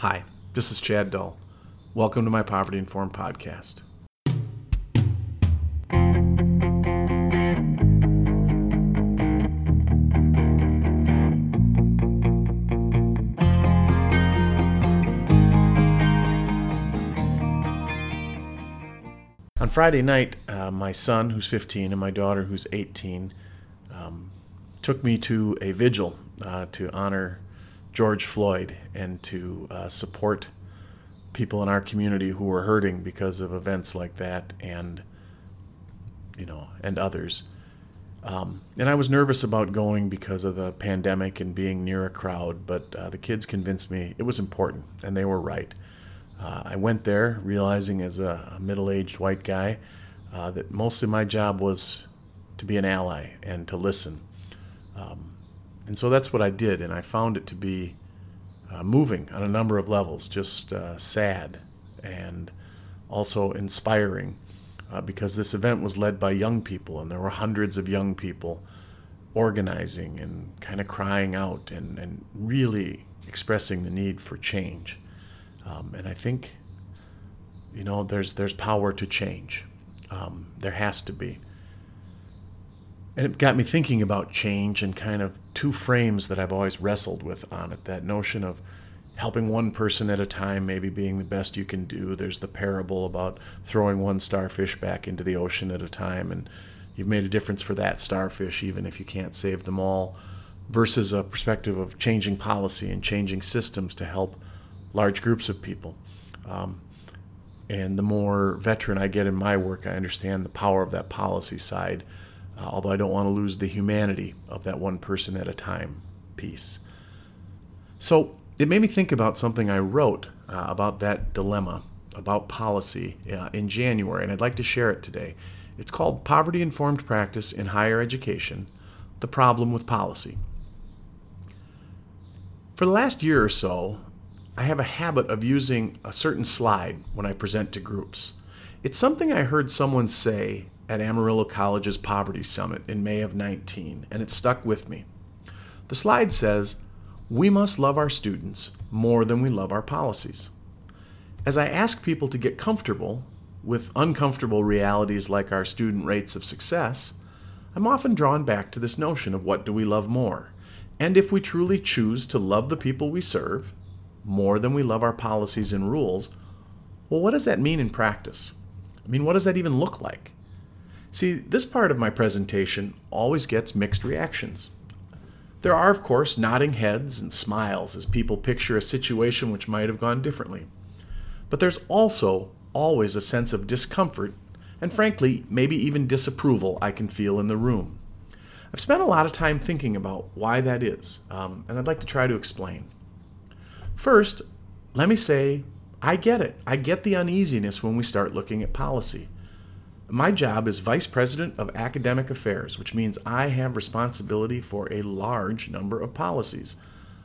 Hi, this is Chad Dull. Welcome to my Poverty Informed podcast. On Friday night, uh, my son, who's 15, and my daughter, who's 18, um, took me to a vigil uh, to honor George Floyd and to uh, support people in our community who were hurting because of events like that and you know and others. Um, and I was nervous about going because of the pandemic and being near a crowd, but uh, the kids convinced me it was important, and they were right. Uh, I went there realizing as a middle aged white guy uh, that mostly my job was to be an ally and to listen. Um, and so that's what I did, and I found it to be uh, moving on a number of levels, just uh, sad and also inspiring uh, because this event was led by young people, and there were hundreds of young people organizing and kind of crying out and, and really expressing the need for change. Um, and I think, you know, there's there's power to change. Um, there has to be. And it got me thinking about change and kind of two frames that I've always wrestled with on it. That notion of helping one person at a time, maybe being the best you can do. There's the parable about throwing one starfish back into the ocean at a time, and you've made a difference for that starfish, even if you can't save them all. Versus a perspective of changing policy and changing systems to help large groups of people. Um, and the more veteran I get in my work, I understand the power of that policy side, uh, although I don't want to lose the humanity of that one person at a time piece. So it made me think about something I wrote uh, about that dilemma, about policy uh, in January, and I'd like to share it today. It's called Poverty Informed Practice in Higher Education The Problem with Policy. For the last year or so, I have a habit of using a certain slide when I present to groups. It's something I heard someone say at Amarillo College's Poverty Summit in May of 19, and it stuck with me. The slide says, We must love our students more than we love our policies. As I ask people to get comfortable with uncomfortable realities like our student rates of success, I'm often drawn back to this notion of what do we love more? And if we truly choose to love the people we serve, more than we love our policies and rules, well, what does that mean in practice? I mean, what does that even look like? See, this part of my presentation always gets mixed reactions. There are, of course, nodding heads and smiles as people picture a situation which might have gone differently. But there's also always a sense of discomfort and, frankly, maybe even disapproval I can feel in the room. I've spent a lot of time thinking about why that is, um, and I'd like to try to explain. First, let me say I get it. I get the uneasiness when we start looking at policy. My job is Vice President of Academic Affairs, which means I have responsibility for a large number of policies.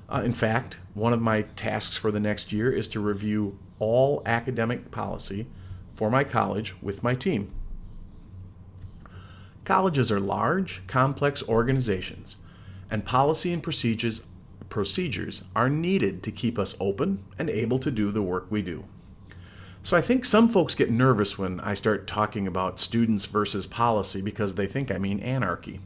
Uh, in fact, one of my tasks for the next year is to review all academic policy for my college with my team. Colleges are large, complex organizations, and policy and procedures procedures are needed to keep us open and able to do the work we do. So I think some folks get nervous when I start talking about students versus policy because they think I mean anarchy.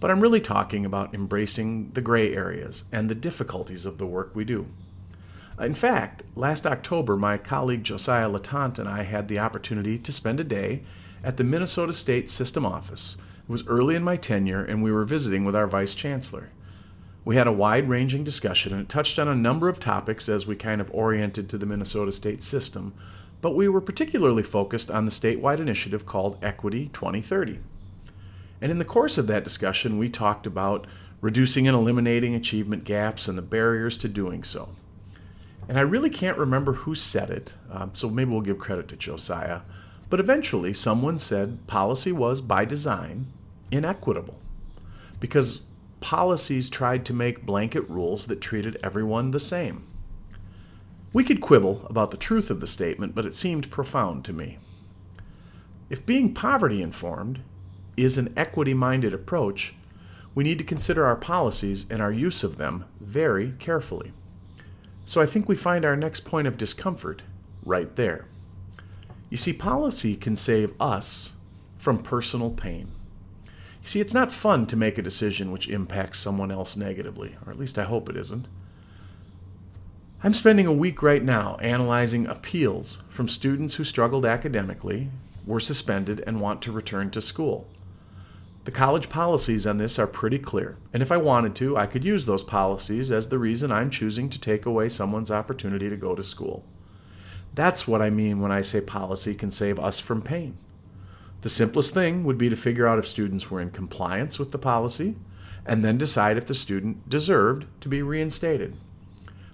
But I'm really talking about embracing the gray areas and the difficulties of the work we do. In fact, last October, my colleague Josiah Latante and I had the opportunity to spend a day at the Minnesota State System Office. It was early in my tenure, and we were visiting with our Vice Chancellor. We had a wide ranging discussion and it touched on a number of topics as we kind of oriented to the Minnesota state system, but we were particularly focused on the statewide initiative called Equity 2030. And in the course of that discussion, we talked about reducing and eliminating achievement gaps and the barriers to doing so. And I really can't remember who said it, um, so maybe we'll give credit to Josiah. But eventually, someone said policy was, by design, inequitable. Because policies tried to make blanket rules that treated everyone the same. We could quibble about the truth of the statement, but it seemed profound to me. If being poverty informed is an equity minded approach, we need to consider our policies and our use of them very carefully. So I think we find our next point of discomfort right there. You see, policy can save us from personal pain. You see, it's not fun to make a decision which impacts someone else negatively, or at least I hope it isn't. I'm spending a week right now analyzing appeals from students who struggled academically, were suspended, and want to return to school. The college policies on this are pretty clear, and if I wanted to, I could use those policies as the reason I'm choosing to take away someone's opportunity to go to school. That's what I mean when I say policy can save us from pain. The simplest thing would be to figure out if students were in compliance with the policy and then decide if the student deserved to be reinstated.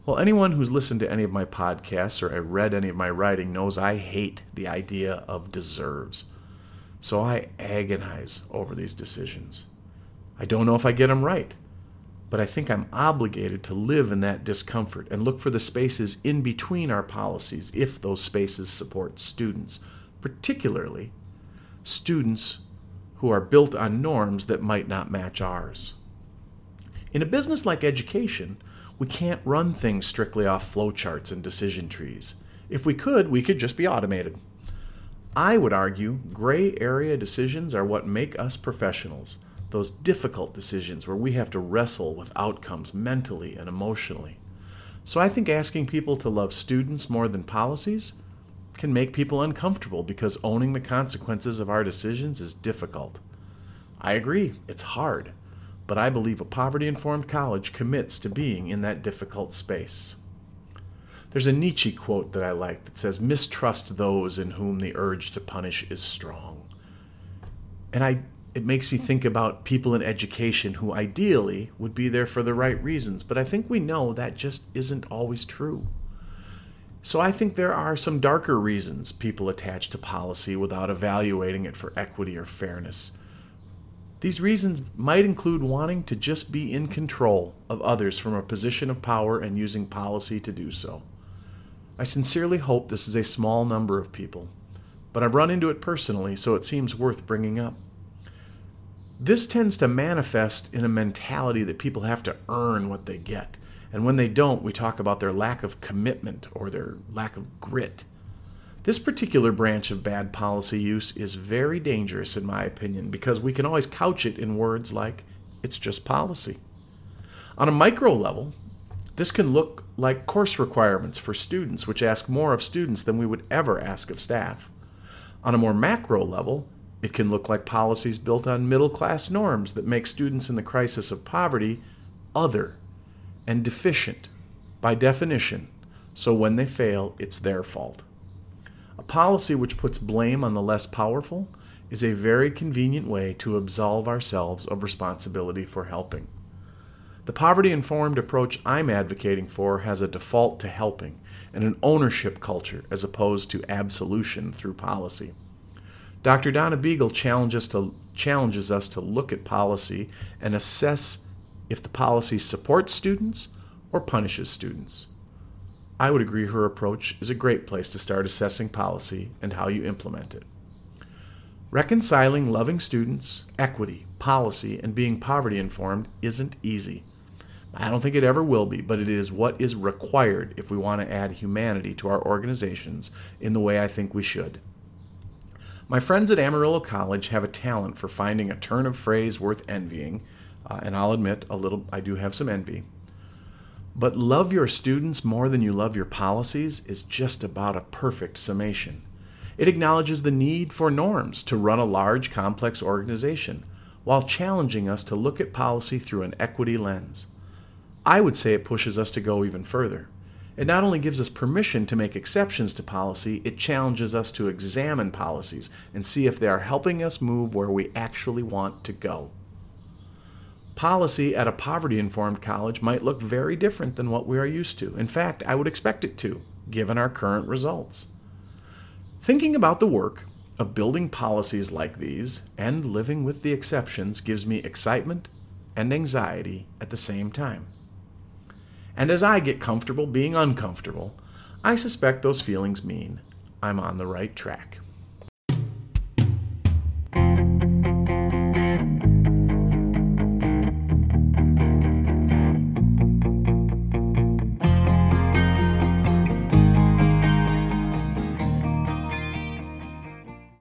Well, anyone who's listened to any of my podcasts or read any of my writing knows I hate the idea of deserves. So I agonize over these decisions. I don't know if I get them right, but I think I'm obligated to live in that discomfort and look for the spaces in between our policies if those spaces support students, particularly students who are built on norms that might not match ours. In a business like education, we can't run things strictly off flowcharts and decision trees. If we could, we could just be automated. I would argue gray area decisions are what make us professionals, those difficult decisions where we have to wrestle with outcomes mentally and emotionally. So I think asking people to love students more than policies can make people uncomfortable because owning the consequences of our decisions is difficult. I agree, it's hard, but I believe a poverty informed college commits to being in that difficult space. There's a Nietzsche quote that I like that says, Mistrust those in whom the urge to punish is strong. And I, it makes me think about people in education who ideally would be there for the right reasons, but I think we know that just isn't always true. So I think there are some darker reasons people attach to policy without evaluating it for equity or fairness. These reasons might include wanting to just be in control of others from a position of power and using policy to do so. I sincerely hope this is a small number of people, but I've run into it personally, so it seems worth bringing up. This tends to manifest in a mentality that people have to earn what they get. And when they don't, we talk about their lack of commitment or their lack of grit. This particular branch of bad policy use is very dangerous, in my opinion, because we can always couch it in words like, it's just policy. On a micro level, this can look like course requirements for students, which ask more of students than we would ever ask of staff. On a more macro level, it can look like policies built on middle class norms that make students in the crisis of poverty other and deficient by definition, so when they fail, it's their fault. A policy which puts blame on the less powerful is a very convenient way to absolve ourselves of responsibility for helping. The poverty informed approach I'm advocating for has a default to helping and an ownership culture as opposed to absolution through policy. Dr. Donna Beegle challenges, to, challenges us to look at policy and assess if the policy supports students or punishes students. I would agree her approach is a great place to start assessing policy and how you implement it. Reconciling loving students, equity, policy, and being poverty informed isn't easy. I don't think it ever will be, but it is what is required if we want to add humanity to our organizations in the way I think we should. My friends at Amarillo College have a talent for finding a turn of phrase worth envying, uh, and I'll admit a little I do have some envy. But love your students more than you love your policies is just about a perfect summation. It acknowledges the need for norms to run a large, complex organization while challenging us to look at policy through an equity lens. I would say it pushes us to go even further. It not only gives us permission to make exceptions to policy, it challenges us to examine policies and see if they are helping us move where we actually want to go. Policy at a poverty informed college might look very different than what we are used to. In fact, I would expect it to, given our current results. Thinking about the work of building policies like these and living with the exceptions gives me excitement and anxiety at the same time. And as I get comfortable being uncomfortable, I suspect those feelings mean I'm on the right track.